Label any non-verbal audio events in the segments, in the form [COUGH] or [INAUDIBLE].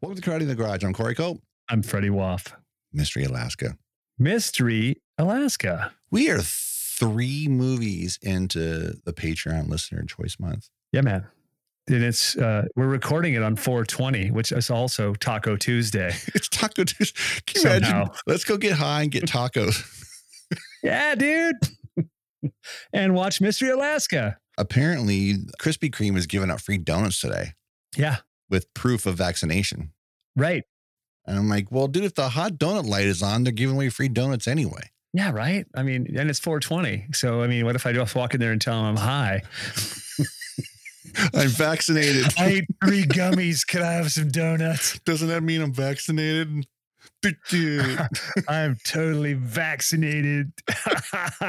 Welcome to Karate in the Garage. I'm Corey Cope, I'm Freddie Woff. Mystery Alaska. Mystery Alaska. We are three movies into the Patreon listener choice month. Yeah, man. And it's uh we're recording it on 420, which is also Taco Tuesday. [LAUGHS] It's Taco Tuesday. Can you Somehow. imagine? Let's go get high and get tacos. [LAUGHS] yeah, dude. [LAUGHS] and watch Mystery Alaska. Apparently, Krispy Kreme is giving out free donuts today Yeah, with proof of vaccination. right. And I'm like, well, dude, if the hot donut light is on, they're giving away free donuts anyway. Yeah, right. I mean, and it's 420. So I mean, what if I just walk in there and tell them I'm high? [LAUGHS] I'm vaccinated. [LAUGHS] I ate three gummies. Could I have some donuts? Doesn't that mean I'm vaccinated? [LAUGHS] I'm totally vaccinated. [LAUGHS]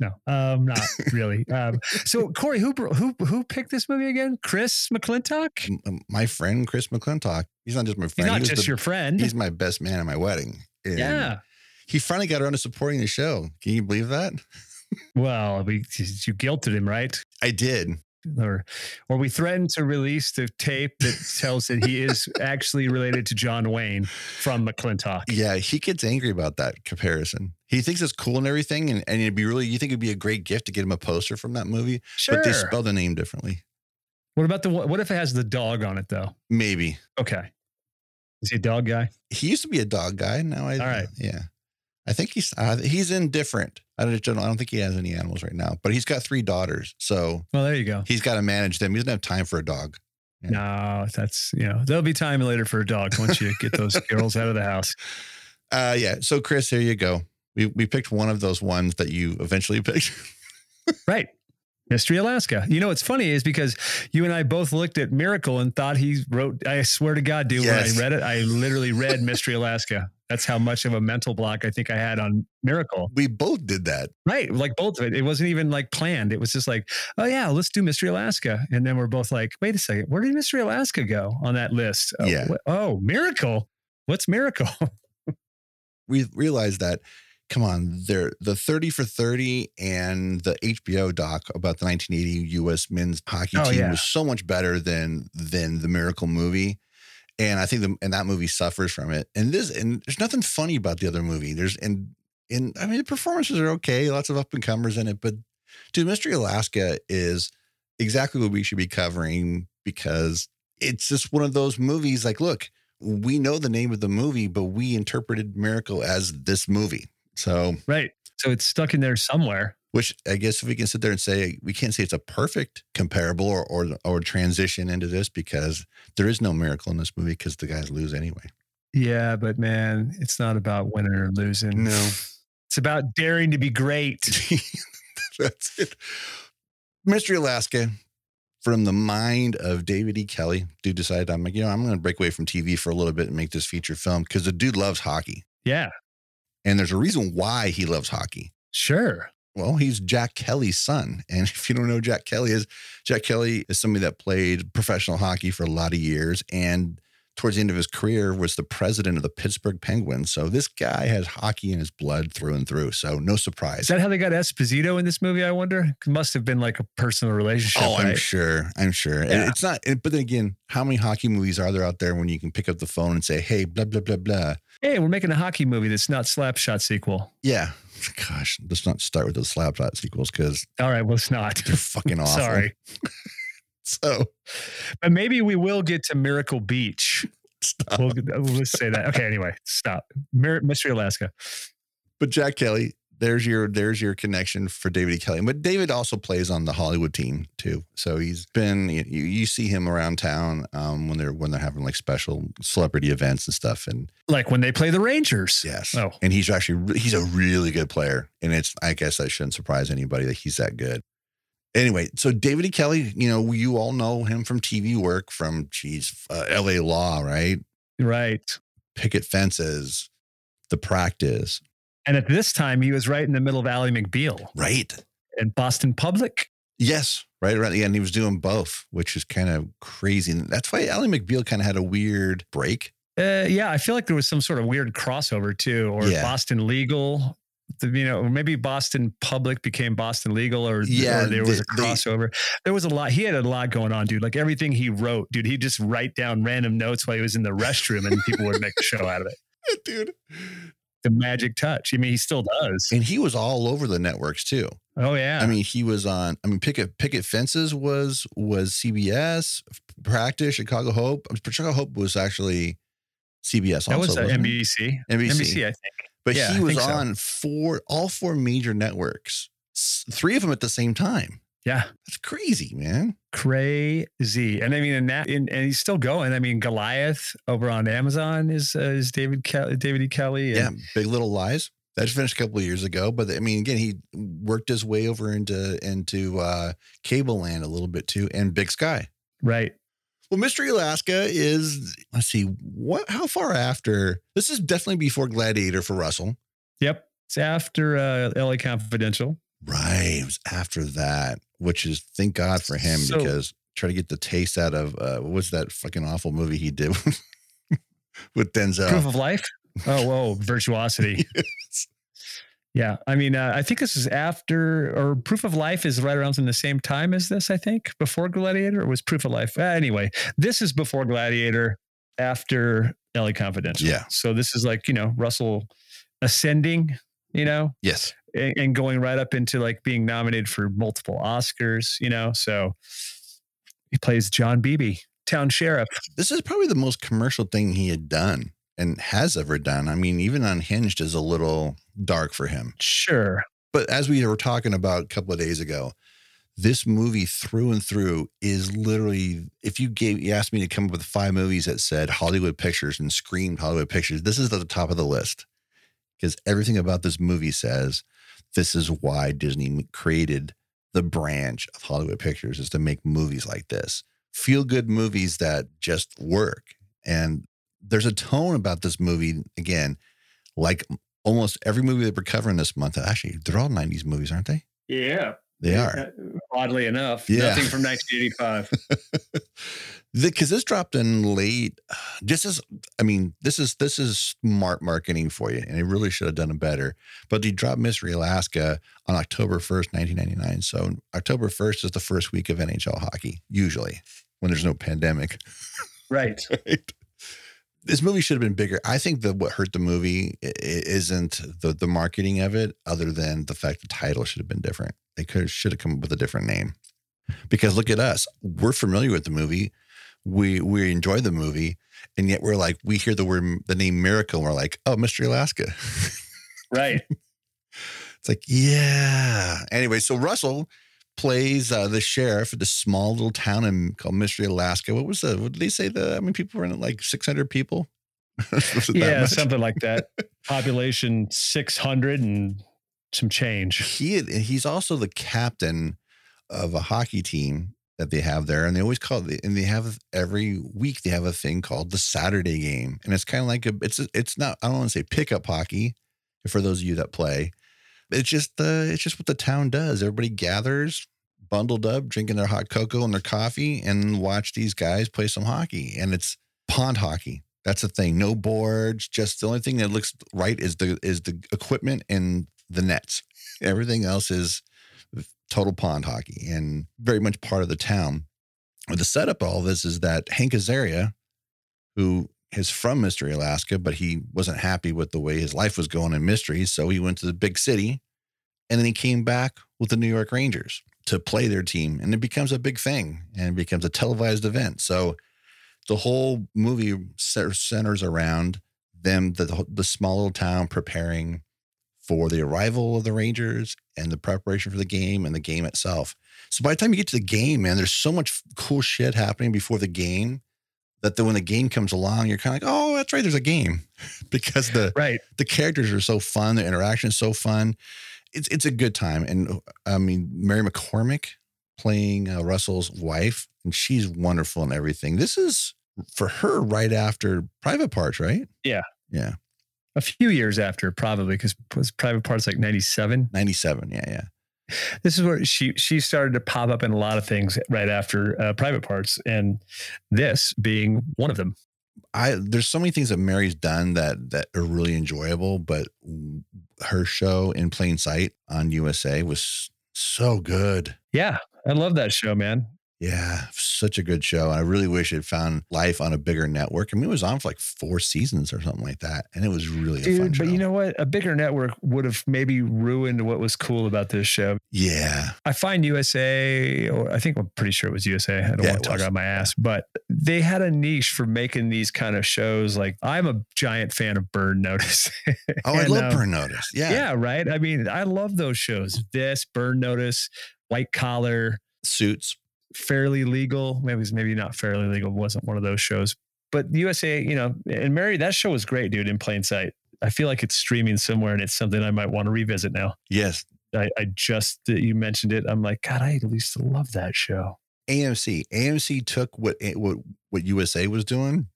no, um, not really. Um, so Corey, who who who picked this movie again? Chris McClintock. M- my friend Chris McClintock. He's not just my friend. He's not just the- your friend. He's my best man at my wedding. And yeah. He finally got around to supporting the show. Can you believe that? [LAUGHS] Well, we you guilted him, right? I did. Or or we threaten to release the tape that tells that he is actually related to John Wayne from McLintock. Yeah, he gets angry about that comparison. He thinks it's cool and everything, and, and it'd be really. You think it'd be a great gift to get him a poster from that movie, Sure. but they spell the name differently. what about the what if it has the dog on it though? Maybe Okay. Is he a dog guy? he used to be a dog guy. Now I. All right. Yeah, I think he's uh, he's indifferent. I don't, I don't think he has any animals right now, but he's got three daughters, so Well, there you go. he's got to manage them. He doesn't have time for a dog. Yeah. No, that's you know there'll be time later for a dog once you get those [LAUGHS] girls out of the house. Uh, yeah. So Chris, here you go. We we picked one of those ones that you eventually [LAUGHS] picked. Right. Mystery Alaska. You know what's funny is because you and I both looked at Miracle and thought he wrote. I swear to God, dude, Yes. when I read it, I literally read Mystery Alaska. That's how much of a mental block I think I had on Miracle. we both did that. Right. Like both of it. It wasn't even like planned. It was just like, oh yeah, let's do Mystery Alaska. And then we're both like, wait a second, where did Mystery Alaska go on that list? Oh, Yeah. wh- Oh, Miracle. What's Miracle? [LAUGHS] we realized that come on there the 30 for 30 and the hbo doc about the 1980 us men's hockey Oh, team yeah. was so much better than than the miracle movie and i think the, and that movie suffers from it and this and there's nothing funny about the other movie there's and and i mean the performances are okay lots of up and comers in it but dude mystery alaska is exactly what we should be covering because it's just one of those movies like look we know the name of the movie, but we interpreted Miracle as this movie. So, right. So it's stuck in there somewhere. Which I guess if we can sit there and say we can't say it's a perfect comparable or or, or transition into this because there is no miracle in this movie because the guys lose anyway. Yeah, but man, it's not about winning or losing. No, It's about daring to be great. [LAUGHS] that's it. Mystery Alaska. From the mind of David E. Kelley, dude decided I'm like, you know, I'm going to break away from TV for a little bit and make this feature film because the dude loves hockey. Yeah, And there's a reason why he loves hockey. sure. Well, he's Jack Kelley's son. And [LAUGHS] if you don't know who Jack Kelley is, Jack Kelley is somebody that played professional hockey for a lot of years and towards the end of his career was the president of the Pittsburgh Penguins. So this guy has hockey in his blood through and through. So no surprise. Is that how they got Esposito in this movie? I wonder. It must have been like a personal relationship. Oh, I'm sure. I'm sure. Yeah. it's not, but then again, how many hockey movies are there out there when you can pick up the phone and say, hey, blah, blah, blah, blah. Hey, we're making a hockey movie that's not Slapshot sequel. Yeah. Gosh, let's not start with those slapshot sequels because All right, well, it's not. they're fucking [LAUGHS] awful. Sorry, [LAUGHS] So but maybe we will get to Miracle Beach. stop. We'll, we'll just say that. Okay, anyway, stop. Mystery Alaska. but Jack Kelley, there's your there's your connection for David E. Kelley. But David also plays on the Hollywood team too. So he's been you, you see him around town um, when they're when they're having like special celebrity events and stuff. And Like when they play the Rangers. yes, Oh. and he's actually he's a really good player. And it's I guess that shouldn't surprise anybody that he's that good. Anyway, so David E. Kelley, you know, you all know him from TV work, from geez, uh, L.A. Law, right? Right. Picket fences, The Practice, And at this time, he was right in the middle of Ally McBeal right? and Boston Public. Yes, right around the end, he was doing both, which is kind of crazy. And that's why Ally McBeal kind of had a weird break. Uh, yeah, I feel like there was some sort of weird crossover too, or Yeah. Boston Legal. the, you know, maybe Boston Public became Boston Legal, or Yeah, or there was they- a crossover. there was a lot. He had a lot going on, dude. Like everything he wrote, dude. He'd just write down random notes while he was in the restroom, and people would make a show out of it. [LAUGHS] dude. The magic touch. I mean, he still does. And he was all over the networks too. Oh yeah. I mean, he was on. I mean, Picket Picket Fences was was CBS. Practice Chicago Hope. Chicago Hope was actually CBS. that also, was uh. NBC. NBC. NBC, I think. But Yeah, he was think so. on four, all four major networks, three of them at the same time. Yeah. That's crazy, man. Crazy. And I mean, and that, and, and he's still going. I mean, Goliath over on Amazon is uh, is David Ke- David E. Kelley. Yeah, Big Little Lies. That just finished a couple of years ago, but I mean, again, he worked his way over into into uh, Cable Land a little bit too, and Big Sky. Right. Well, Mystery Alaska is let's see what how far after this is definitely before Gladiator for Russell. Yep. It's after uh, LA Confidential. Right, it was after that, which is thank God for him So- because try to get the taste out of uh, what was that fucking awful movie he did [LAUGHS] with Denzel. Proof of Life. Oh, whoa, [LAUGHS] Virtuosity. Yes. Yeah. I mean, uh, I think this is after, or Proof of Life is right around in the same time as this, I think, before Gladiator, or was Proof of Life? Uh, anyway, this is before Gladiator, after LA Confidential. Yeah. So this is like, you know, Russell ascending, you know, Yes, and, and going right up into like being nominated for multiple Oscars, you know. So he plays John Beebe, town sheriff. this is probably the most commercial thing he had done and has ever done. I mean, even Unhinged is a little dark for him. Sure. But as we were talking about a couple of days ago, this movie through and through is literally if you gave you asked me to come up with five movies that said Hollywood Pictures and screamed Hollywood Pictures, this is at the top of the list. Because everything about this movie says this is why Disney created the branch of Hollywood Pictures is to make movies like this. Feel good movies that just work. And there's a tone about this movie, again, like almost every movie that we're covering this month. Actually, they're all 90s movies, aren't they? Yeah. They are. Oddly enough, Yeah. nothing from 1985. [LAUGHS] Because this dropped in late. [SIGHS] Just as I mean, this is this is smart marketing for you, and it really should have done it better. But they dropped Mystery Alaska on October first, nineteen ninety nine. So October first is the first week of NHL hockey, usually when there's no pandemic. right. [LAUGHS] right? This movie should have been bigger. I think that what hurt the movie isn't the the marketing of it, other than the fact the title should have been different. They could should have come up with a different name. Because look at us, we're familiar with the movie, we we enjoy the movie, and yet we're like we hear the word the name Miracle, and we're like, oh, Mystery Alaska. [LAUGHS] Right. It's like, yeah. Anyway, so Russell plays uh, the sheriff at this small little town in called Mystery, Alaska. What was the? What did they say? The I mean, people were in it like six hundred people. [LAUGHS] Was it that Yeah, something like that. [LAUGHS] Population 600 and some change. He he's also the captain of a hockey team that they have there, and they always call it. And they have every week they have a thing called the Saturday game, and it's kind of like a. It's a, it's not. I don't want to say pickup hockey, for those of you that play. It's just the. It's just what the town does. Everybody gathers, bundled up, drinking their hot cocoa and their coffee, and watch these guys play some hockey. And it's pond hockey. That's the thing. No boards. Just the only thing that looks right is the is the equipment and the nets. Everything else is total pond hockey and very much part of the town. The setup of all this is that Hank Azaria, who is from Mystery, Alaska, but he wasn't happy with the way his life was going in Mystery. So he went to the big city and then he came back with the New York Rangers to play their team. And it becomes a big thing and becomes a televised event. So the whole movie centers around them, the, the small little town preparing for the arrival of the Rangers and the preparation for the game and the game itself. So by the time you get to the game, man, there's so much cool shit happening before the game that then when the game comes along, you're kind of like, oh, that's right, there's a game [LAUGHS] because the Right. the characters are so fun, the interaction is so fun. It's it's a good time, and I mean Mary McCormack playing uh, Russell's wife, and she's wonderful and everything. This is for her right after Private Parts, right? Yeah. yeah, A few years after, probably, because was Private Parts like 97. ninety seven, yeah, yeah. This is where she she started to pop up in a lot of things right after uh, Private Parts, and this being one of them. I there's so many things that Mary's done that that are really enjoyable, but her show in plain sight on USA was so good. Yeah, I love that show, man. Yeah, such a good show. I really wish it found life on a bigger network. I mean, it was on for like four seasons or something like that, and it was really Dude, a fun show. But you know what? A bigger network would have maybe ruined what was cool about this show. yeah, I find USA, or I think I'm pretty sure it was USA. I don't Yeah, want to talk was. out my ass, but they had a niche for making these kind of shows. Like I'm a giant fan of Burn Notice. [LAUGHS] oh, I And, love um, Burn Notice. Yeah, yeah, right. I mean, I love those shows. This Burn Notice, White Collar, Suits. Fairly Legal. Maybe it was maybe not Fairly Legal. Wasn't one of those shows. But USA, you know, and Mary, that show was great, dude. In plain sight. I feel like it's streaming somewhere, and it's something I might want to revisit now. Yes, I, I just uh, you mentioned it. I'm like, God, I at least love that show. AMC. AMC took what what what USA was doing,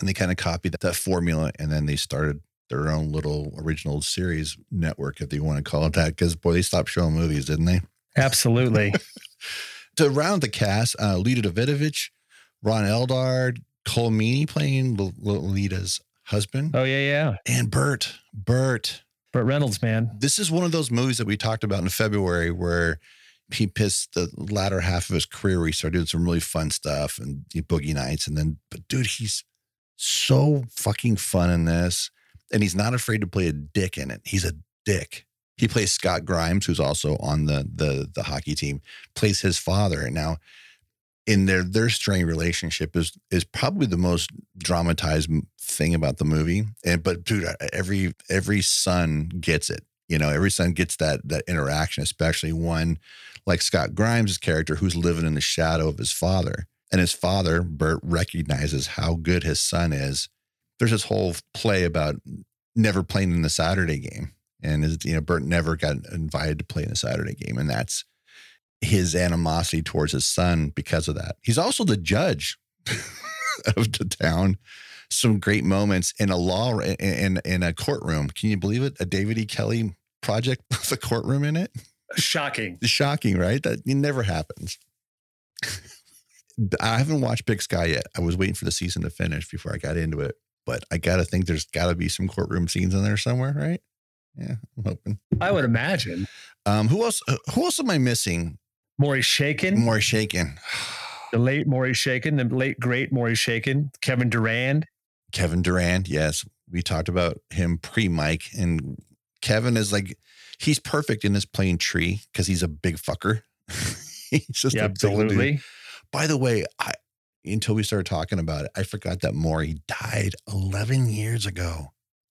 and they kind of copied that, that formula, and then they started their own little original series network, if you want to call it that. Because boy, they stopped showing movies, didn't they? Absolutely. [LAUGHS] To round the cast, uh, Lita Davidovich, Ron Eldard, Cole Meaney playing L- Lolita's husband, oh yeah, yeah. and Burt. Bert. Burt Reynolds, man. This is one of those movies that we talked about in February where he pissed the latter half of his career. Where he started doing some really fun stuff and Boogie Nights, and then, but dude, he's so fucking fun in this, and he's not afraid to play a dick in it. He's a dick. He plays Scott Grimes, who's also on the the the hockey team, plays his father. And now, in their their strained relationship is is probably the most dramatized thing about the movie. And but dude, every every son gets it. You know, every son gets that that interaction, especially one like Scott Grimes' character who's living in the shadow of his father. And his father, Burt, recognizes how good his son is. There's this whole play about never playing in the Saturday game. And his, you know, Burt never got invited to play in a Saturday game. And that's his animosity towards his son because of that. He's also the judge [LAUGHS] of the town. Some great moments in a law in, in in a courtroom. Can you believe it? A David E. Kelley project [LAUGHS] with a courtroom in it. Shocking. Shocking, right? That it never happens. I haven't watched Big Sky yet. I was waiting for the season to finish before I got into it. But I gotta think there's gotta be some courtroom scenes in there somewhere, right? Yeah, I'm hoping. I would imagine. Um, who else? Who else am I missing? Maurice Chaykin, Maury Chaykin. the late Maurice Chaykin, the late great Maurice Chaykin, Kevin Durand. Kevin Durant. Yes, we talked about him pre Mike, and Kevin is like he's perfect in this playing tree because he's a big fucker. [LAUGHS] he's just Yeah, a big dude. absolutely. By the way, I until we started talking about it, I forgot that Maury died 11 years ago.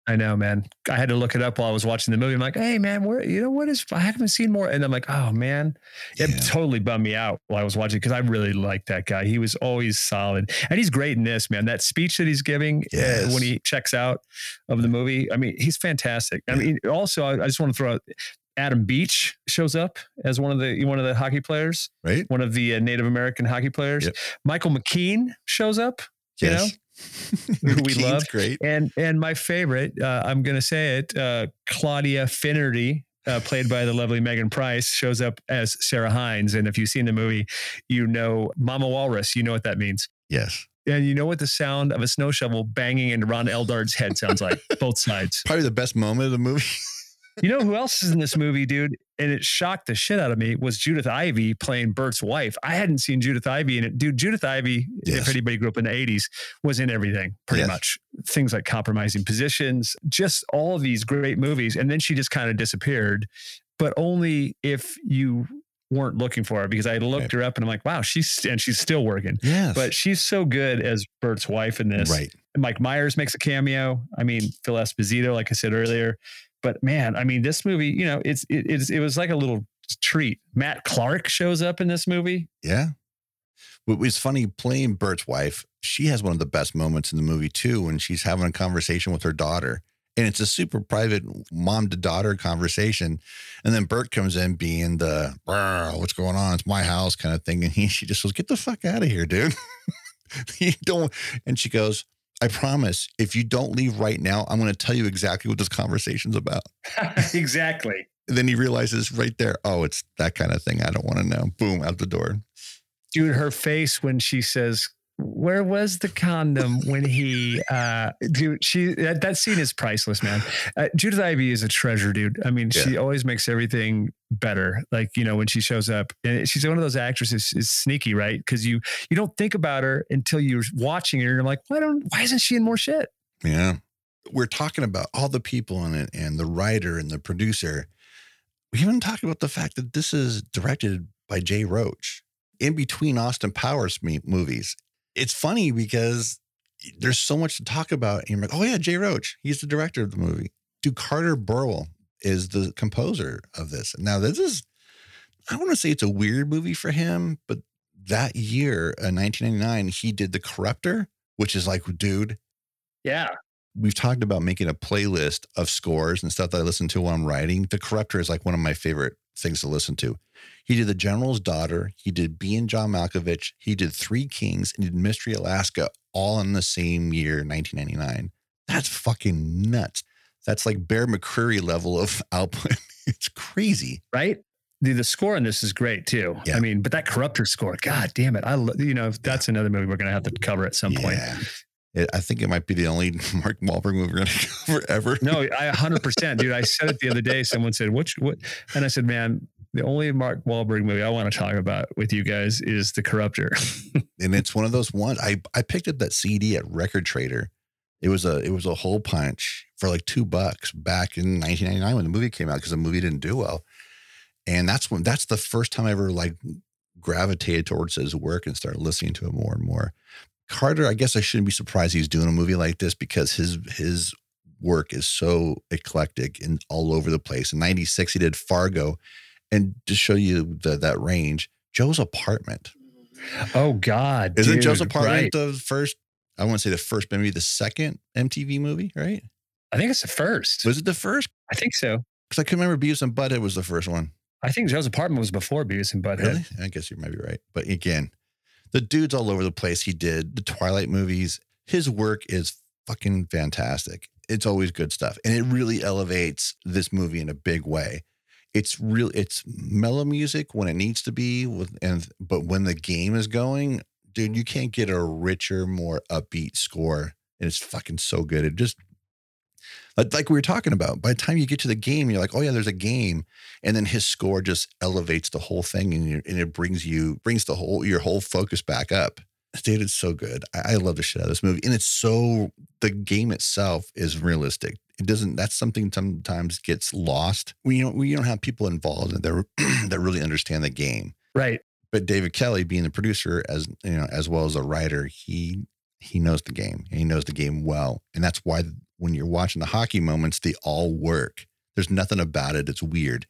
I know, man. I had to look it up while I was watching the movie. I'm like, hey, man, where you know what is? I haven't seen more, and I'm like, oh man, it Yeah. totally bummed me out while I was watching because I really liked that guy. He was always solid, and he's great in this, man. That speech that he's giving uh, when he checks out of the movie, I mean, he's fantastic. I mean, also, I, I just want to throw out. Adam Beach shows up as one of the one of the hockey players, Right? one of the uh, Native American hockey players. Yep. Michael McKean shows up, you know, Who [LAUGHS] we love. great. and and my favorite, uh, I'm going to say it, uh, Claudia Finnerty, uh, played by the lovely Megyn Price, shows up as Sarah Hines. And if you've seen the movie, you know Mama Walrus. You know what that means. Yes. And you know what the sound of a snow shovel banging into Ron Eldard's head sounds like, both sides. [LAUGHS] Probably the best moment of the movie. [LAUGHS] You know who else is in this movie, dude? And it shocked the shit out of me was Judith Ivey playing Burt's wife. I hadn't seen Judith Ivey in it. Dude, Judith Ivey, Yes. if anybody grew up in the 80s, was in everything pretty Yes. much. Things like compromising positions, just all of these great movies. And then she just kind of disappeared, but only if you weren't looking for her because I looked Right. her up and I'm like, wow, she's and she's still working. yes. But she's so good as Burt's wife in this. right. Mike Myers makes a cameo. I mean, Phil Esposito, like I said earlier. But man, I mean, this movie, you know, it's it, it's it was like a little treat. Matt Clark shows up in this movie. Yeah. It was funny playing Burt's wife, she has one of the best moments in the movie too when she's having a conversation with her daughter. And it's a super private mom to daughter conversation. And then Burt comes in being the what's going on? It's my house kind of thing. And he she just goes, Get the fuck out of here, dude. [LAUGHS] you don't and she goes, I promise, if you don't leave right now, I'm gonna tell you exactly what this conversation's about. [LAUGHS] [LAUGHS] exactly. Then he realizes right there, oh, it's that kind of thing. I don't want to know. Boom, out the door. Dude, her face when she says where was the condom when he uh dude she that, that scene is priceless man. Uh, judith ivey is a treasure dude. I mean yeah. she always makes everything better. Like you know when she shows up and she's one of those actresses is sneaky right? Because you you don't think about her until you're watching her and you're like why don't why isn't she in more shit? Yeah. We're talking about all the people in it and the writer and the producer. We haven't talked about the fact that this is directed by jay roach. In between austin powers movies it's funny because there's so much to talk about. And you're like, oh yeah, Jay Roach, he's the director of the movie. Dude, Carter Burwell is the composer of this. Now, this is, I want to say it's a weird movie for him, but that year, uh, in 1999, he did The Corruptor, which is like, dude. Yeah. We've talked about making a playlist of scores and stuff that I listen to while I'm writing. The Corruptor is like one of my favorite things to listen to. He did The General's Daughter. He did Being John Malkovich. He did Three Kings and he did Mystery Alaska all in the same year, 1999. That's fucking nuts. That's like Bear McCreary level of [LAUGHS] output. it's crazy. Right? The, the score on this is great too. Yeah. I mean, but that Corruptor score, God damn it. I, you know, that's another movie we're going to have to cover at some yeah. point. It, I think it might be the only [LAUGHS] Mark Wahlberg movie we're going [LAUGHS] to cover ever. No, I 100%, dude. I said it the other day. Someone said, "Which what?" And I said, "Man, the only Mark Wahlberg movie I want to talk about with you guys is The Corruptor." [LAUGHS] and it's one of those ones. I I picked up that CD at Record Trader. It was a it was a hole punch for like two bucks back in 1999 when the movie came out because the movie didn't do well. And that's when that's the first time I ever like gravitated towards his work and started listening to it more and more. Carter, I guess I shouldn't be surprised he's doing a movie like this because his his work is so eclectic and all over the place. In 96, he did Fargo. And to show you the, that range, Joe's apartment. Oh God. Isn't dude, Joe's apartment right. the first, I want to say the first, maybe the second MTV movie, right? I think it's the first. Was it the first? I think so. Because I can remember Beavis and Butthead was the first one. I think Joe's apartment was before Beavis and Butthead. Really? I guess you might be right. But again, the dude's all over the place. He did the Twilight movies. His work is fucking fantastic. It's always good stuff. And it really elevates this movie in a big way. It's real it's mellow music when it needs to be with and but when the game is going, dude, you can't get a richer, more upbeat score. And it's fucking so good. It just like we were talking about, by the time you get to the game, you're like, oh yeah, there's a game, and then his score just elevates the whole thing, and, and it brings you brings the whole your whole focus back up. Dude, it's so good. I, I love the shit out of this movie, and it's so the game itself is realistic. It doesn't. That's something sometimes gets lost. We don't we don't have people involved that [CLEARS THROAT] that really understand the game, right? But David Kelley, being the producer as you know, as well as a writer, he he knows the game and he knows the game well, and that's why when you're watching the hockey moments, they all work. There's nothing about it. It's weird.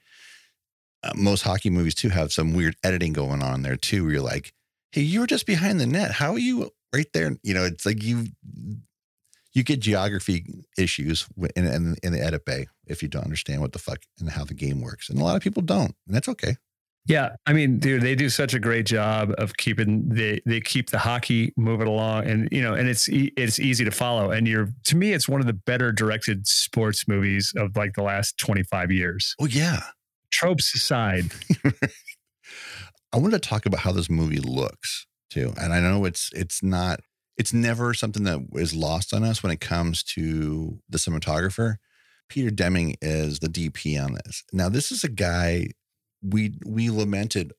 Uh, most hockey movies too have some weird editing going on there too. Where you're like, hey, you were just behind the net. How are you right there? You know, it's like you you get geography issues in, in, in the edit bay if you don't understand what the fuck and how the game works, and a lot of people don't, and that's okay. Yeah, I mean, dude, they do such a great job of keeping they they keep the hockey moving along, and you know, and it's it's easy to follow. And you're to me, it's one of the better directed sports movies of like the last twenty five years. Oh yeah, tropes aside. [LAUGHS] I want to talk about how this movie looks too, and I know it's it's not it's never something that is lost on us when it comes to the cinematographer. Peter Deming is the DP on this. Now, this is a guy we we lamented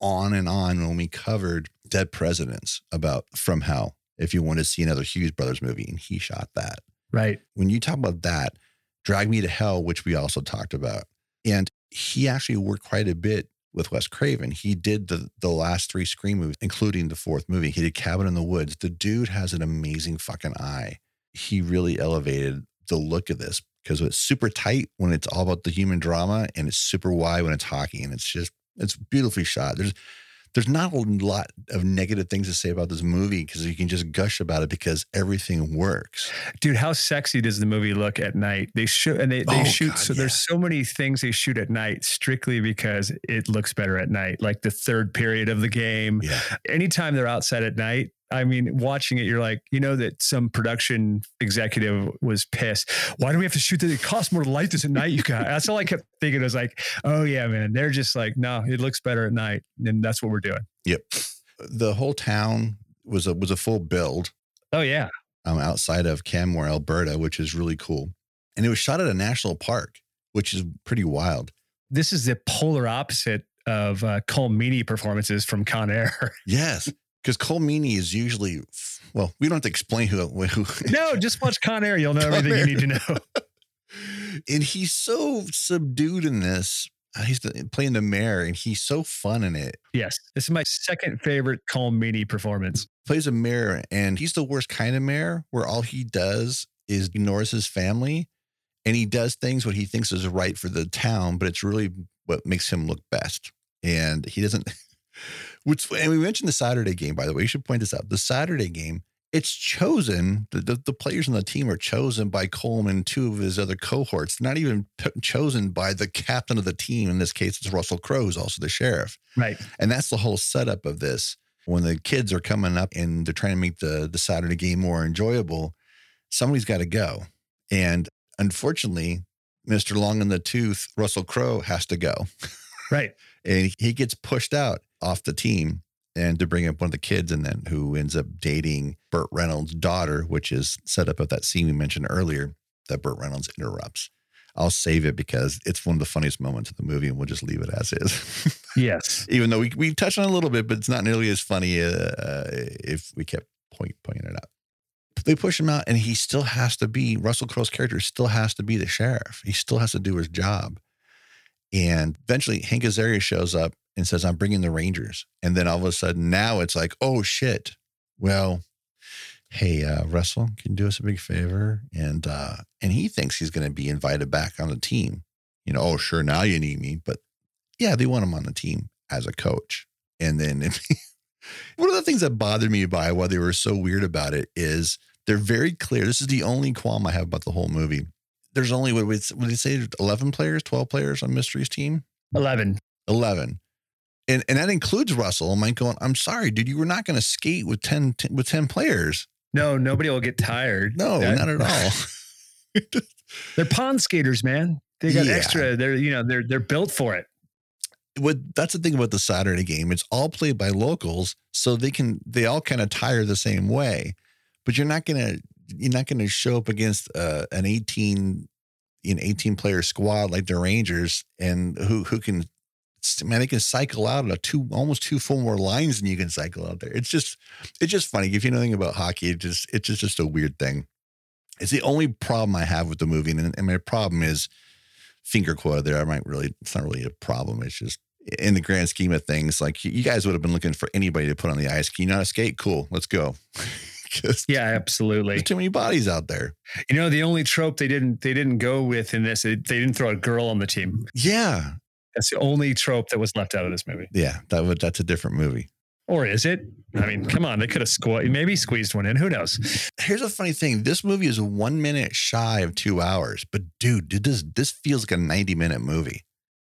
on and on when we covered Dead Presidents about From Hell. If you want to see another Hughes Brothers movie, and he shot that. Right. When you talk about that, Drag Me to Hell, which we also talked about, and he actually worked quite a bit with Wes Craven. He did the the last three Scream movies, including the fourth movie. He did Cabin in the Woods. The dude has an amazing fucking eye. He really elevated the look of this because it's super tight when it's all about the human drama and it's super wide when it's hockey and it's just it's beautifully shot. There's there's not a lot of negative things to say about this movie because you can just gush about it because everything works. Dude, how sexy does the movie look at night? They shoot and they, they oh, shoot. God, so yeah. there's so many things they shoot at night strictly because it looks better at night. Like the third period of the game. Yeah. Anytime they're outside at night, I mean, watching it, you're like, you know, that some production executive was pissed. Why do we have to shoot that? It costs more to light this at night, you guys. That's all I kept thinking. I was like, oh, yeah, man. They're just like, no, it looks better at night. And that's what we're doing. Yep. The whole town was a was a full build Oh yeah. um, outside of Canmore, Alberta, which is really cool. And it was shot at a national park, which is pretty wild. This is the polar opposite of uh, Cole Meaney performances from Con Air. [LAUGHS] Yes, because Cole Meaney is usually well. We don't have to explain who. who [LAUGHS] no, just watch Con Air. You'll know Con everything Air. you need to know. [LAUGHS] [LAUGHS] and he's so subdued in this. Uh, He's the, playing the mayor, and he's so fun in it. yes, this is my second favorite Cole Meaney performance. Plays a mayor, and he's the worst kind of mayor, where all he does is ignores his family, and he does things what he thinks is right for the town, but it's really what makes him look best. And he doesn't. Which, and we mentioned the Saturday game, by the way. You should point this out. The Saturday game, it's chosen. The, the, the players on the team are chosen by Coleman, two of his other cohorts. Not even p- chosen by the captain of the team. In this case, it's Russell Crowe, who's also the sheriff. Right. And that's the whole setup of this. When the kids are coming up and they're trying to make the the Saturday game more enjoyable, somebody's got to go. And unfortunately, Mr. Long in the Tooth, Russell Crowe, has to go. [LAUGHS] Right. And he gets pushed out off the team and to bring up one of the kids and then who ends up dating Burt Reynolds' daughter, which is set up at that scene we mentioned earlier that Burt Reynolds interrupts. I'll save it because it's one of the funniest moments of the movie and we'll just leave it as is. [LAUGHS] Yes. Even though we, we touched on it a little bit, but it's not nearly as funny uh, if we kept point, pointing it out. They push him out and he still has to be, Russell Crowe's character still has to be the sheriff. He still has to do his job. And eventually Hank Azaria shows up and says, I'm bringing the Rangers. And then all of a sudden now it's like, oh shit. Well, hey, uh, Russell, can you do us a big favor? And uh, and he thinks he's going to be invited back on the team. You know, oh sure, now you need me, but yeah, they want him on the team as a coach. And then [LAUGHS] one of the things that bothered me by why they were so weird about it is they're very clear. This is the only qualm I have about the whole movie. There's only what would they say 11 players, 12 players on Mystery's team? 11. 11. And and that includes Russell. I'm like going, I'm sorry, dude, you were not going to skate with 10 t- with 10 players. No, nobody will get tired. No, That- not at all. [LAUGHS] [LAUGHS] They're pond skaters, man. They got Yeah. extra. They're, you know, they're they're built for it. what that's the thing about the Saturday game. It's all played by locals, so they can they all kind of tire the same way. But you're not gonna you're not gonna show up against uh, an 18 an 18 player squad like the Rangers and who who can man they can cycle out of two almost two full more lines than you can cycle out there. It's just it's just funny if you know anything about hockey. It just it's just just a weird thing. It's the only problem I have with the movie, and, and my problem is finger quote there. I might really, it's not really a problem. It's just in the grand scheme of things, like you guys would have been looking for anybody to put on the ice. Can you not skate? Cool, let's go. Yeah, absolutely. there's too many bodies out there. You know, the only trope they didn't they didn't go with in this, they they didn't throw a girl on the team. Yeah, That's the only trope that was left out of this movie. yeah, that would that's a different movie. Or is it? I mean, come on, they could have squeezed maybe squeezed one in. Who knows? Here's a funny thing: this movie is one minute shy of two hours, but dude, did this this feels like a 90 minute movie.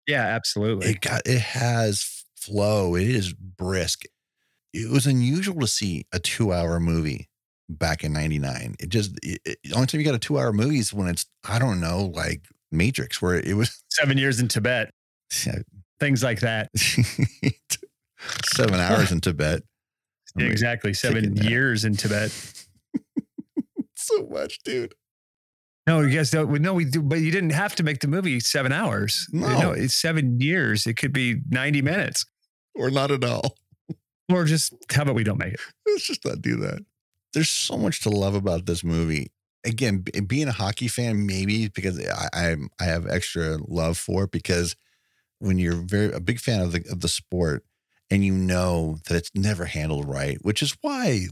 Yeah, absolutely. It got it has flow. It is brisk. It was unusual to see a two hour movie back in '99. It just it, it, the only time you got a two hour movie is when it's I don't know like Matrix, where it was [LAUGHS] Seven years in Tibet, things like that. [LAUGHS] seven hours in Tibet. I mean, exactly. Seven years in Tibet. [LAUGHS] so much, dude. No, you guys don't. No, we do, but you didn't have to make the movie seven hours. No. it's seven years. It could be 90 minutes. Or not at all. Or just how about we don't make it? Let's just not do that. There's so much to love about this movie. Again, being a hockey fan, maybe because I, I I have extra love for it because when you're very a big fan of the of the sport and you know that it's never handled right, which is why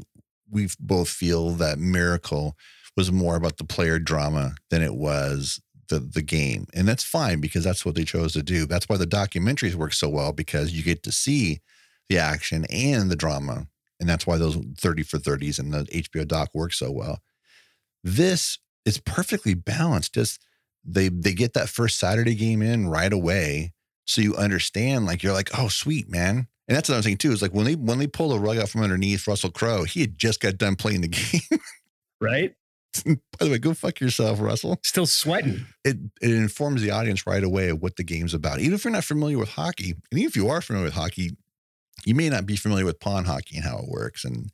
we both feel that Miracle was more about the player drama than it was the the game, and that's fine because that's what they chose to do. That's why the documentaries work so well because you get to see the action and the drama and that's why those 30 for 30s and the HBO doc work so well. This is perfectly balanced. Just they they get that first Saturday game in right away, so you understand. Like you're like, oh sweet man, and that's what I'm saying too. Is like when they when they pull the rug out from underneath Russell Crowe, he had just got done playing the [LAUGHS] game. Right? [LAUGHS] By the way, go fuck yourself, Russell. Still sweating. It it informs the audience right away of what the game's about. Even if you're not familiar with hockey, and even if you are familiar with hockey, you may not be familiar with pawn hockey and how it works. And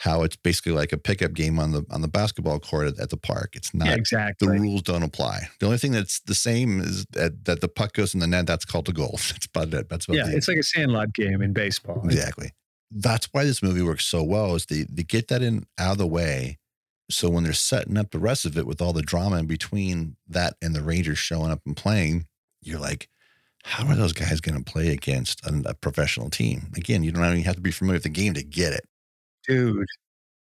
how it's basically like a pickup game on the on the basketball court at, at the park. It's not Yeah, the rules don't apply. The only thing that's the same is that, that the puck goes in the net. That's called a goal. [LAUGHS] That's about it. That's about Yeah, the- it's like a sandlot game in baseball. exactly. That's why this movie works so well. Is they they get that in out of the way. So when they're setting up the rest of it with all the drama in between that and the Rangers showing up and playing, you're like, how are those guys going to play against a, a professional team? Again, you don't even have to be familiar with the game to get it. dude.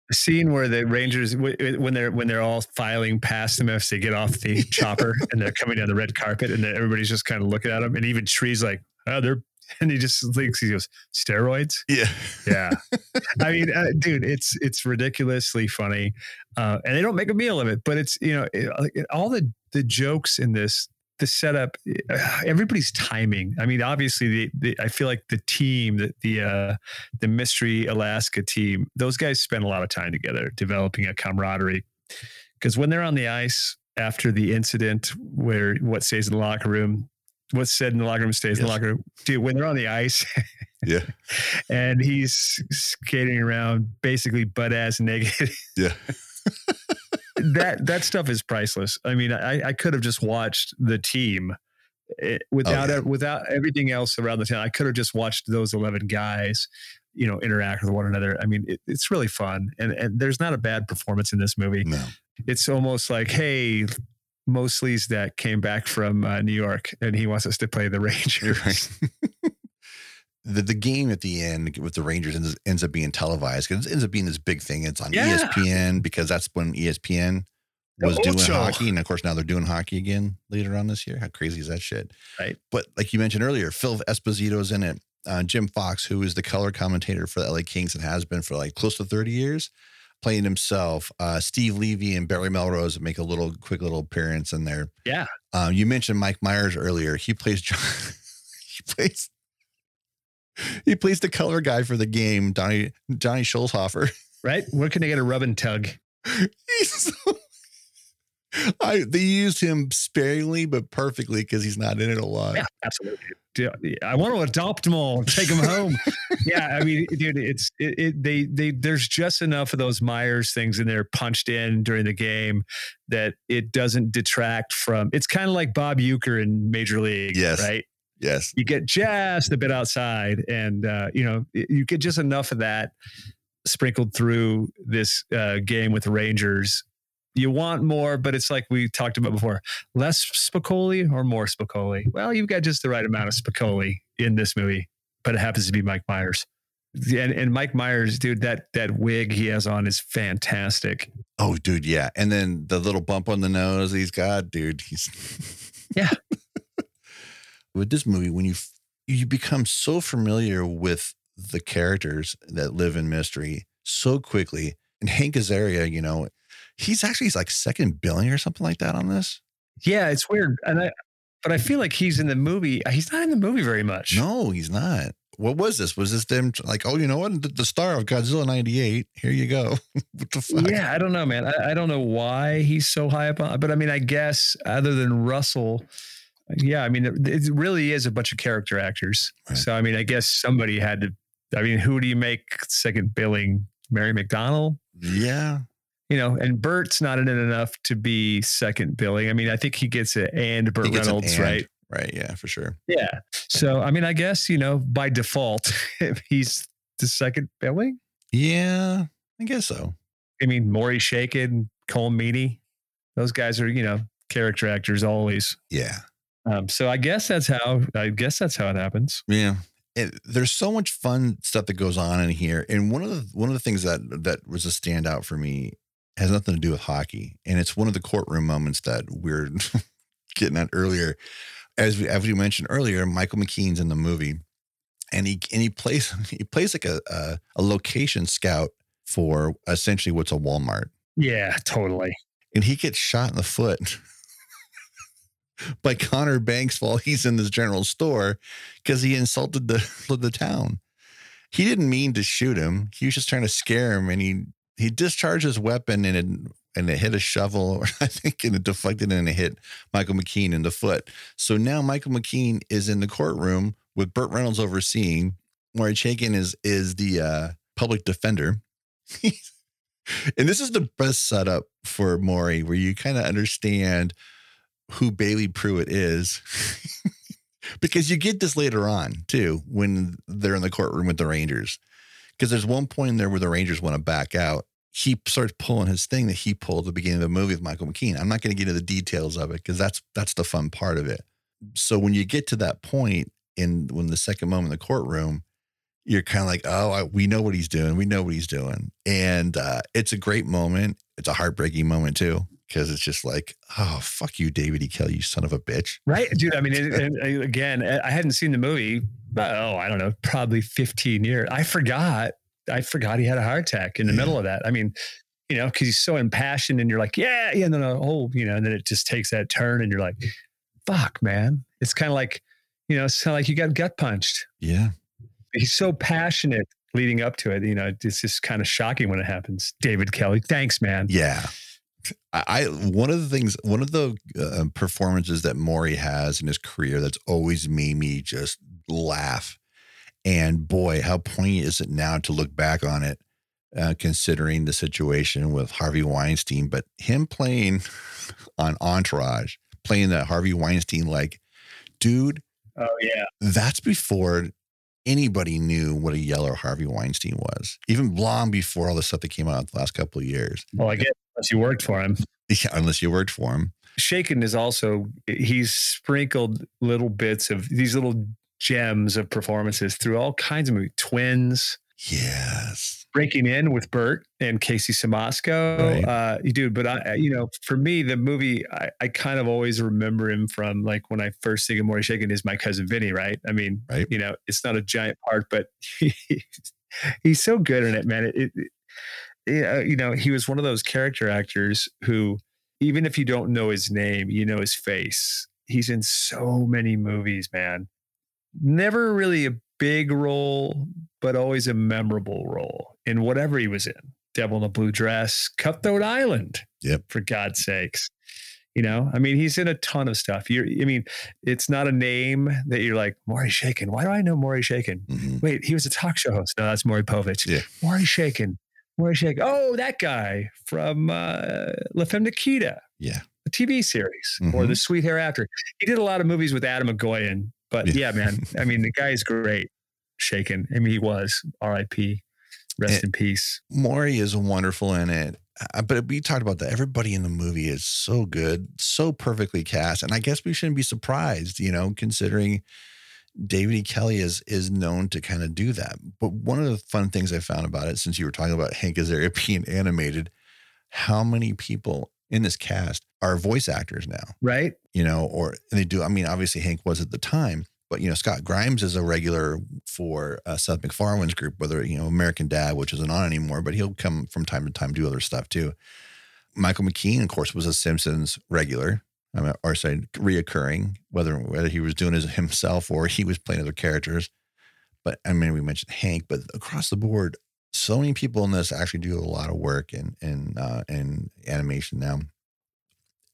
The scene where the Rangers, when they're when they're all filing past them as they get off the [LAUGHS] chopper and they're coming down the red carpet, and everybody's just kind of looking at them, and even Tree's like, "Oh, they're," [LAUGHS] and he just thinks he goes, "Steroids." Yeah. Yeah, [LAUGHS] I mean, uh, dude, it's it's ridiculously funny, uh, and they don't make a meal of it. But it's you know it, it- all the the jokes in this, the setup, [SIGHS] everybody's timing. I mean, obviously, the, the I feel like the team, the the uh, the Mystery Alaska team, those guys spend a lot of time together developing a camaraderie. Because when they're on the ice after the incident, where what stays in the locker room. What's said in the locker room stays in the locker room. Dude, when they're on the ice, Yeah. [LAUGHS] and he's skating around basically butt ass naked. Yeah. [LAUGHS] that that stuff is priceless. I mean, I, I could have just watched the team eh, without yeah. without everything else around the town. I could have just watched those eleven guys, you know, interact with one another. I mean, it, it's really fun, and and there's not a bad performance in this movie. No. It's almost like, hey. Mosley's that came back from uh, New York and he wants us to play the Rangers. right. [LAUGHS] the the game at the end with the Rangers ends, ends up being televised because it ends up being this big thing. It's on Yeah. ESPN because that's when ESPN was doing hockey, and of course now they're doing hockey again later on this year. How crazy is that shit? Right. But like you mentioned earlier, Phil Esposito's in it. Uh, Jim Fox, who is the color commentator for the LA Kings and has been for like close to thirty years, playing himself. Uh, Steve Levy and Barry Melrose make a little quick little appearance in there. Yeah. Um, you mentioned Mike Myers earlier. He plays John. [LAUGHS] he plays. He plays the color guy for the game, Donnie Johnny Schulzhofer. Right? Where can I get a rub and tug? [LAUGHS] So, I they used him sparingly but perfectly because he's not in it a lot. Yeah, absolutely. Dude, I want to adopt them all, take them home. [LAUGHS] yeah, I mean, dude, it's it, it. They they there's just enough of those Myers things in there punched in during the game that it doesn't detract from. It's kind of like Bob Uecker in Major League, Yes. right? Yes. You get just a bit outside, and uh, you know you get just enough of that sprinkled through this uh, game with the Rangers. You want more, but it's like we talked about before less Spicoli or more Spicoli? Well, you've got just the right amount of Spicoli in this movie, but it happens to be Mike Myers. And, and Mike Myers, dude, that that wig he has on is fantastic. Oh, dude, yeah. And then the little bump on the nose he's got, dude. He's Yeah. With this movie, when you you become so familiar with the characters that live in mystery so quickly, and Hank Azaria, you know, he's actually he's like second billing or something like that on this. Yeah, it's weird, and I, but I feel like he's in the movie. He's not in the movie very much. No, he's not. What was this? Was this them like, oh, you know what? The, star of Godzilla 98. Here you go. [LAUGHS] what the fuck? Yeah, I don't know, man. I, I don't know why he's so high up on, but I mean, I guess other than Russell, yeah, I mean, it, it really is a bunch of character actors. Right. So, I mean, I guess somebody had to. I mean, who do you make second billing? Mary McDonald, Yeah. you know, and Burt's not in it enough to be second billing. I mean, I think he gets it and Burt He gets an Reynolds, and. right? Right. Yeah, for sure. Yeah. So, I mean, I guess you know by default, [LAUGHS] he's the second billing. Yeah, I guess so. I mean, Maury Chaykin, Cole Meaney, those guys are, you know, character actors always. Yeah. Um, so I guess that's how I guess that's how it happens. Yeah. It, there's so much fun stuff that goes on in here, and one of the one of the things that that was a standout for me has nothing to do with hockey, and it's one of the courtroom moments that we're [LAUGHS] getting at earlier. As we as we mentioned earlier, Michael McKean's in the movie, and he and he plays [LAUGHS] he plays like a a, a location scout for essentially what's a Walmart, Yeah, totally. and he gets shot in the foot [LAUGHS] [LAUGHS] by Connor Banks while he's in this general store because he insulted the [LAUGHS] the town. He didn't mean to shoot him. He was just trying to scare him, and he he discharged his weapon and it and it hit a shovel, [LAUGHS] I think, and it deflected and it hit Michael McKean in the foot. So now Michael McKean is in the courtroom with Burt Reynolds overseeing. Maury Chaykin is is the uh, public defender, and this is the best setup for Maury, where you kind of understand who Bailey Pruitt is. [LAUGHS] because you get this later on too, when they're in the courtroom with the Rangers. Because there's one point in there where the Rangers want to back out. He starts pulling his thing that he pulled at the beginning of the movie with Michael McKean. I'm not going to get into the details of it because that's that's the fun part of it. So when you get to that point in when the second moment in the courtroom, you're kind of like, oh, I, we know what he's doing. We know what he's doing. And uh, it's a great moment. It's a heartbreaking moment too, because it's just like, oh, fuck you, David E. Kelley, you son of a bitch. Right. Dude, I mean, it, [LAUGHS] it, again, I hadn't seen the movie, But, oh, I don't know, probably 15 years. I forgot. I forgot he had a heart attack in the yeah. middle of that. I mean, you know, because he's so impassioned and you're like, yeah, yeah, no, no, oh, you know, and then it just takes that turn and you're like, fuck, man. It's kind of like, you know, it's kind of like you got gut punched. Yeah he's so passionate leading up to it. You know, it's just kind of shocking when it happens. David Kelley, thanks, man. Yeah. I one of the things, one of the uh, performances that Maury has in his career that's always made me just laugh. And boy, how poignant is it now to look back on it, uh, considering the situation with Harvey Weinstein. But him playing [LAUGHS] on Entourage, playing that Harvey Weinstein, like, dude. Oh yeah, that's before anybody knew what a yeller Harvey Weinstein was, even long before all the stuff that came out the last couple of years. Well, I guess unless you worked for him. Yeah, unless you worked for him. Chaykin is also he's sprinkled little bits of these little gems of performances through all kinds of movies. Twins. Yes breaking in with Burt and Casey Siemaszko. Right. Uh, dude, but I, you know, for me, the movie, I, I, kind of always remember him from like when I first think of Maury Chaykin is my cousin Vinny, right? I mean, right. you know, it's not a giant part, but he, [LAUGHS] he's so good in it, man. It, it, you know, he was one of those character actors who, even if you don't know his name, you know his face. He's in so many movies, man. Never really a big role, but always a memorable role in whatever he was in. Devil in a Blue Dress, Cutthroat Island. Yep. For God's sakes. You know, I mean, he's in a ton of stuff. You're, I mean, it's not a name that you're like, Maury Chaykin. Why do I know Maury Chaykin? Mm-hmm. Wait, he was a talk show host. No, that's Maury Povich. Yeah. Maury Chaykin. Maury like, Oh, that guy from uh, La Femme Nikita. Yeah. The TV series mm-hmm. or The Sweet Hereafter. He did a lot of movies with Atom Egoyan but yeah, yeah man, I mean, the guy is great. Chaykin. I mean, he was R.I.P. Rest and in peace. Maury is wonderful in it. Uh, but we talked about that. Everybody in the movie is so good, so perfectly cast. And I guess we shouldn't be surprised, you know, considering David E. Kelley is is known to kind of do that. But one of the fun things I found about it, since you were talking about [LAUGHS] Hank Azaria being animated, how many people in this cast are voice actors now. Right. You know, or they do. I mean, obviously Hank was at the time, but you know, Scott Grimes is a regular for uh, Seth MacFarlane's group, whether, you know, American Dad, which isn't on anymore, but he'll come from time to time, do other stuff too. Michael McKean, of course, was a Simpsons regular. Mean, or say reoccurring, whether whether he was doing it himself or he was playing other characters. But I mean, we mentioned Hank, but across the board, so many people in this actually do a lot of work in in uh, in animation now.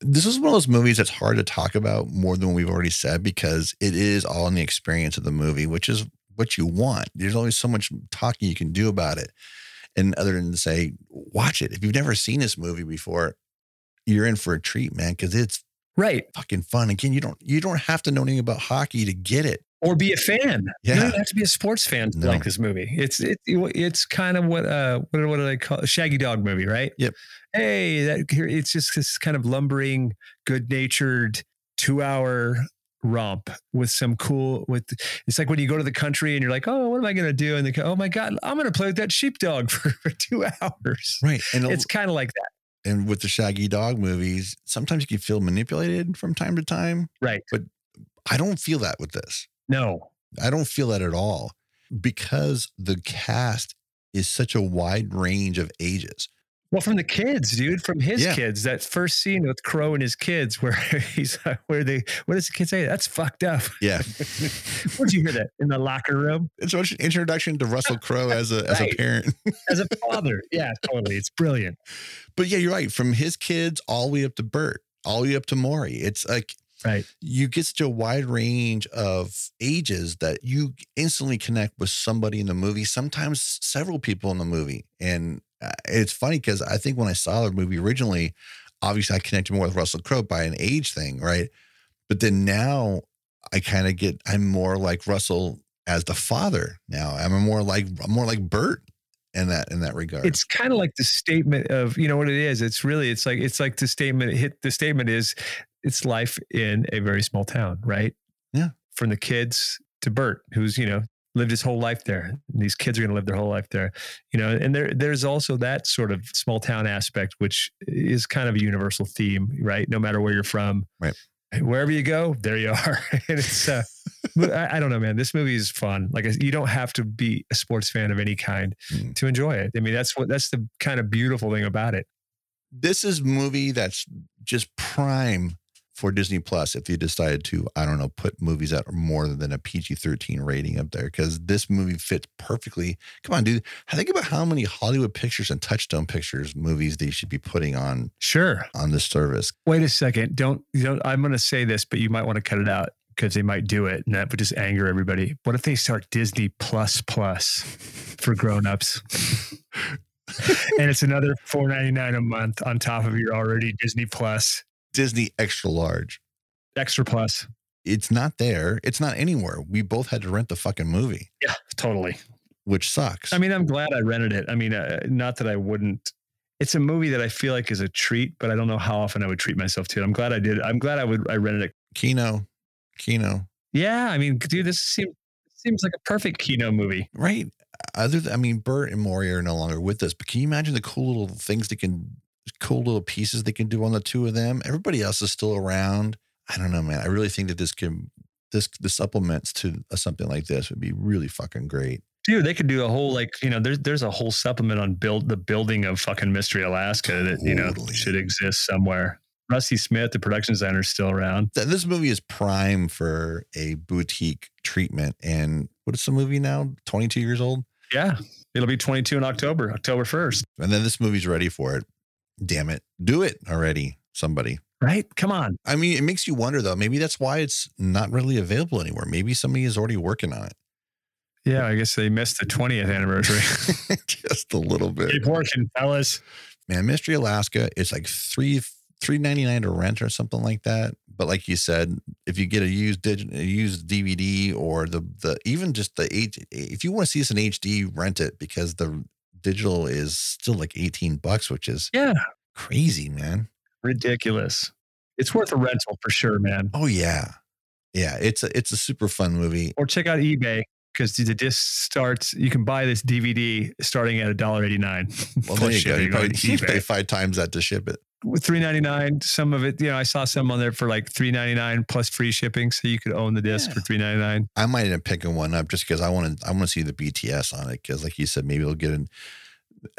This is one of those movies that's hard to talk about more than we've already said because it is all in the experience of the movie, which is what you want. There's always so much talking you can do about it, and other than to say, watch it. If you've never seen this movie before, you're in for a treat, man, because it's right fucking fun. Again, you don't you don't have to know anything about hockey to get it or be a fan. Yeah. You don't have to be a sports fan to no. like this movie. It's it, it's kind of what uh what what do they call a Shaggy Dog movie, right? Yep. Hey, that it's just this kind of lumbering, good natured two hour romp with some cool with it's like when you go to the country and you're like oh what am i going to do and they go oh my god i'm going to play with that sheepdog for, [LAUGHS] for two hours right and it's kind of like that and with the shaggy dog movies sometimes you can feel manipulated from time to time right. but i don't feel that with this. No, I don't feel that at all because the cast is such a wide range of ages. Well, from the kids, dude, from his yeah. kids, that first scene with Crowe and his kids, where [LAUGHS] he's where they, what does the kid say? That's fucked up. Yeah. [LAUGHS] Where'd you hear that in the locker room? It's an introduction to Russell Crowe as a as a parent, [LAUGHS] as a father. Yeah, totally. It's brilliant. But yeah, you're right. From his kids all the way up to Burt, all the way up to Maury. It's like Right. You get such a wide range of ages that you instantly connect with somebody in the movie, sometimes several people in the movie. And Uh, it's funny because I think when I saw the movie originally, obviously I connected more with Russell Crowe by an age thing, right? But then now I kind of get I'm more like Russell as the father now. I'm more like I'm more like Burt in that in that regard. It's kind of like the statement of you know what it is. It's really it's like it's like the statement hit. The statement is it's life in a very small town, right? Yeah. From the kids to Burt, who's you know lived his whole life there. These kids are going to live their whole life there, you know. And there, there's also that sort of small town aspect, which is kind of a universal theme, right? No matter where you're from, right? Wherever you go, there you are. [LAUGHS] and it's, uh, I, I, don't know, man. This movie is fun. Like you don't have to be a sports fan of any kind mm. to enjoy it. I mean, that's what that's the kind of beautiful thing about it. This is movie that's just prime for Disney Plus if you decided to, I don't know, put movies that are more than a PG 13 rating up there because this movie fits perfectly. Come on, dude. Think about how many Hollywood pictures and Touchstone pictures movies they should be putting on sure on this service. Wait a second. Don't, you don't, I'm going to say this, but you might want to cut it out because they might do it and that would just anger everybody. What if they start Disney Plus Plus for grown-ups? [LAUGHS] and it's another $4.99 a month on top of your already Disney Plus. Disney extra large. Extra plus. It's not there. It's not anywhere. We both had to rent the fucking movie. Yeah, totally. Which sucks. I mean, I'm glad I rented it. I mean, uh, not that I wouldn't. It's a movie that I feel like is a treat, but I don't know how often I would treat myself to it. I'm glad I did. I'm glad I would. I rented it. Kino, Kino. Yeah, I mean, dude, this seems seems like a perfect Kino movie, right? Other, than, I mean, Burt and Morty are no longer with us, but can you imagine the cool little things they can cool little pieces they can do on the two of them. Everybody else is still around. I don't know, man. I really think that this can this the supplements to something like this would be really fucking great. Dude, they could do a whole like you know there's there's a whole supplement on build the building of fucking Mystery Alaska that totally. you know should exist somewhere. Rusty Smith, the production designer, is still around. This movie is prime for a boutique treatment. And what is the movie now? 22 years old? Yeah. It'll be 22 in October, October 1st. And then this movie's ready for it damn it, do it already, somebody. Right? Come on. I mean, it makes you wonder though. Maybe that's why it's not really available anywhere. Maybe somebody is already working on it. Yeah, I guess they missed the 20th anniversary. [LAUGHS] Just a little bit. Keep working, fellas. Man, Mystery Alaska, it's like three three ninety nine to rent or something like that. But like you said, if you get a used digital, used DVD or the the even just the H, if you want to see this in HD, rent it because the digital is still like 18 bucks, which is yeah crazy, man. Ridiculous. It's worth a rental for sure, man. Oh yeah. Yeah. It's a it's a super fun movie. Or check out eBay because the disc starts you can buy this DVD starting at a dollar eighty nine. [LAUGHS] Well, there you go. You probably you pay five times that to ship it. With three ninety nine, some of it, you know, I saw some on there for like three ninety nine plus free shipping, so you could own the disc yeah. for three ninety nine. I might end up picking one up just because I want to. I want to see the BTS on it because, like you said, maybe they'll get in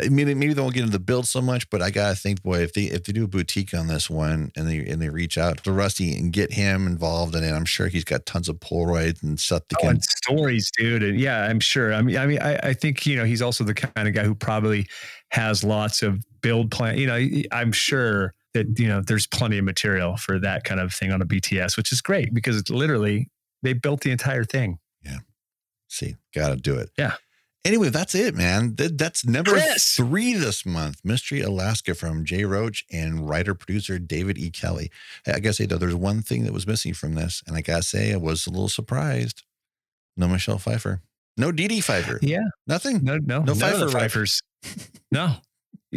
I mean, maybe they won't get into the build so much, but I gotta think, boy, if they if they do a boutique on this one and they and they reach out to Rusty and get him involved in it, I'm sure he's got tons of Polaroids and stuff. oh, and stories, dude. And yeah, I'm sure. I mean, I mean, I, I think you know he's also the kind of guy who probably has lots of build plan. You know, I'm sure that you know there's plenty of material for that kind of thing on a BTS, which is great because it's literally they built the entire thing. Yeah. See, gotta do it. Yeah. Anyway, that's it, man. That, that's number Chris. three this month. Mystery Alaska from Jay Roach and writer producer David E. Kelley. I gotta say though, there's one thing that was missing from this, and I gotta say I was a little surprised. No Michelle Pfeiffer. No Dee Dee Pfeiffer. Yeah. Nothing. No, no, no Pfeiffer Pfeiffers. no.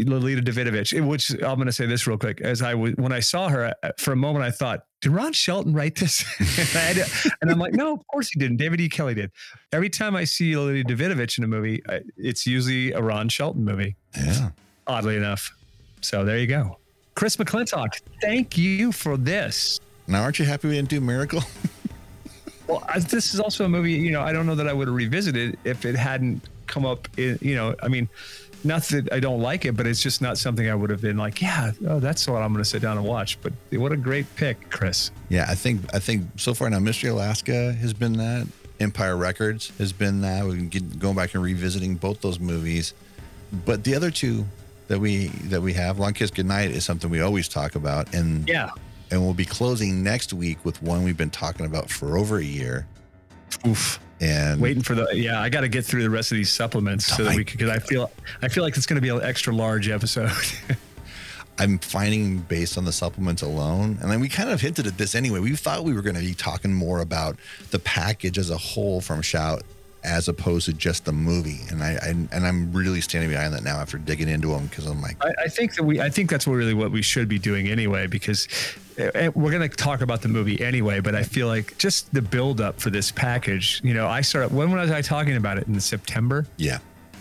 Lolita Davidovich, which I'm going to say this real quick. As I was, when I saw her uh, for a moment, I thought, did Ron Shelton write this? [LAUGHS] and, to, and, I'm like, no, of course he didn't. David E. Kelley did. Every time I see Lolita Davidovich in a movie, it's usually a Ron Shelton movie. Yeah. Oddly enough. So there you go. Chris McLintock, thank you for this. Now, aren't you happy we didn't do Miracle? [LAUGHS] well, I, this is also a movie, you know, I don't know that I would have revisited if it hadn't come up in, you know, I mean, not that I don't like it, but it's just not something I would have been like, yeah, oh, that's what I'm going to sit down and watch. But what a great pick, Chris. Yeah, I think I think so far now, Mystery Alaska has been that. Empire Records has been that. We can get going back and revisiting both those movies, but the other two that we that we have, Long Kiss Goodnight, is something we always talk about, and yeah, and we'll be closing next week with one we've been talking about for over a year. Oof. And Waiting for the yeah, I got to get through the rest of these supplements so that I- we could. Because I feel I feel like it's going to be an extra large episode. [LAUGHS] I'm finding based on the supplements alone, and then we kind of hinted at this anyway. We thought we were going to be talking more about the package as a whole from Shout, as opposed to just the movie. And I, I and I'm really standing behind that now after digging into them because I'm like, I, I think that we I think that's really what we should be doing anyway because uh, we're going to talk about the movie anyway. But I feel like just the build up for this package. You know, I started when was I talking about it in September? yeah.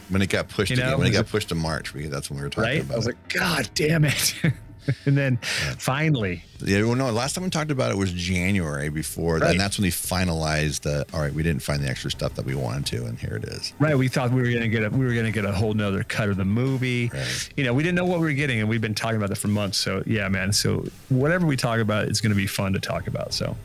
When it got pushed, You know, again, when it got pushed to March, we, that's when we were talking right? about I was it. like, God damn it! [LAUGHS] [LAUGHS] and then finally, Yeah, well, no. Last time we talked about it was January before, Right. and that's when we finalized the. All right, we didn't find the extra stuff that we wanted to, and here it is. right? We thought we were going to get a we were going to get a whole nother cut of the movie. Right. You know, we didn't know what we were getting, and we've been talking about that for months. So yeah, man. So whatever we talk about, it's going to be fun to talk about. So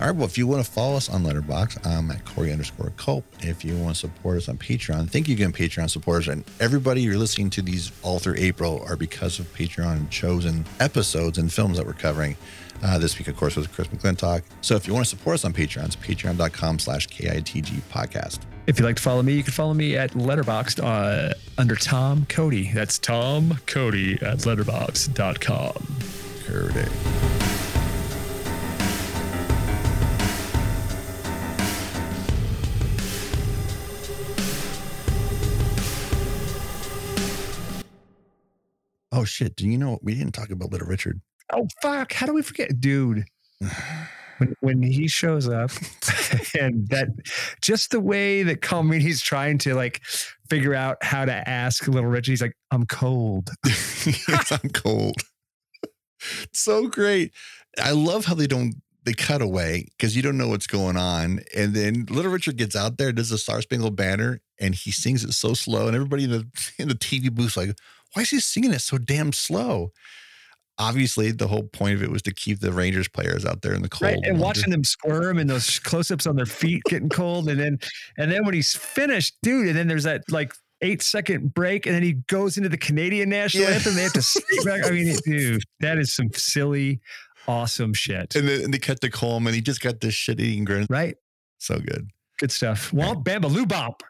All right. Well, if you want to follow us on Letterboxd, I'm at Corey underscore Culp. If you want to support us on Patreon, thank you again, Patreon supporters. And everybody you're listening to these all through April are because of Patreon chosen episodes and films that we're covering. Uh, this week, of course, was Chris McLintock. So if you want to support us on Patreon, it's patreon.com slash KITG podcast. If you'd like to follow me, you can follow me at Letterboxd uh, under Tom Cody. That's Tom Cody at letterboxd.com. Correct. Oh shit! Do you know we didn't talk about Little Richard? Oh, fuck. How do we forget? Dude, [SIGHS] when, when he shows up [LAUGHS] and that just the way that Comey's trying to like figure out how to ask Little Richard, he's like, I'm cold. [LAUGHS] I'm cold. [LAUGHS] so great. I love how they don't they cut away because you don't know what's going on. And then Little Richard gets out there, does the Star Spangled Banner, and he sings it so slow. And everybody in the in the TV booth like, why is he singing it so damn slow? Obviously, the whole point of it was to keep the Rangers players out there in the cold. Right. And watching them squirm and those close ups on their feet getting cold. And then, and then when he's finished, dude, and then there's that like eight second break and then he goes into the Canadian national Yeah. anthem. They have to [LAUGHS] back. I mean, dude, that is some silly, awesome shit. and then and they cut to Colm, and he just got this shit eating grin. Right. So good. Good stuff. Womp Bambaloo Bump.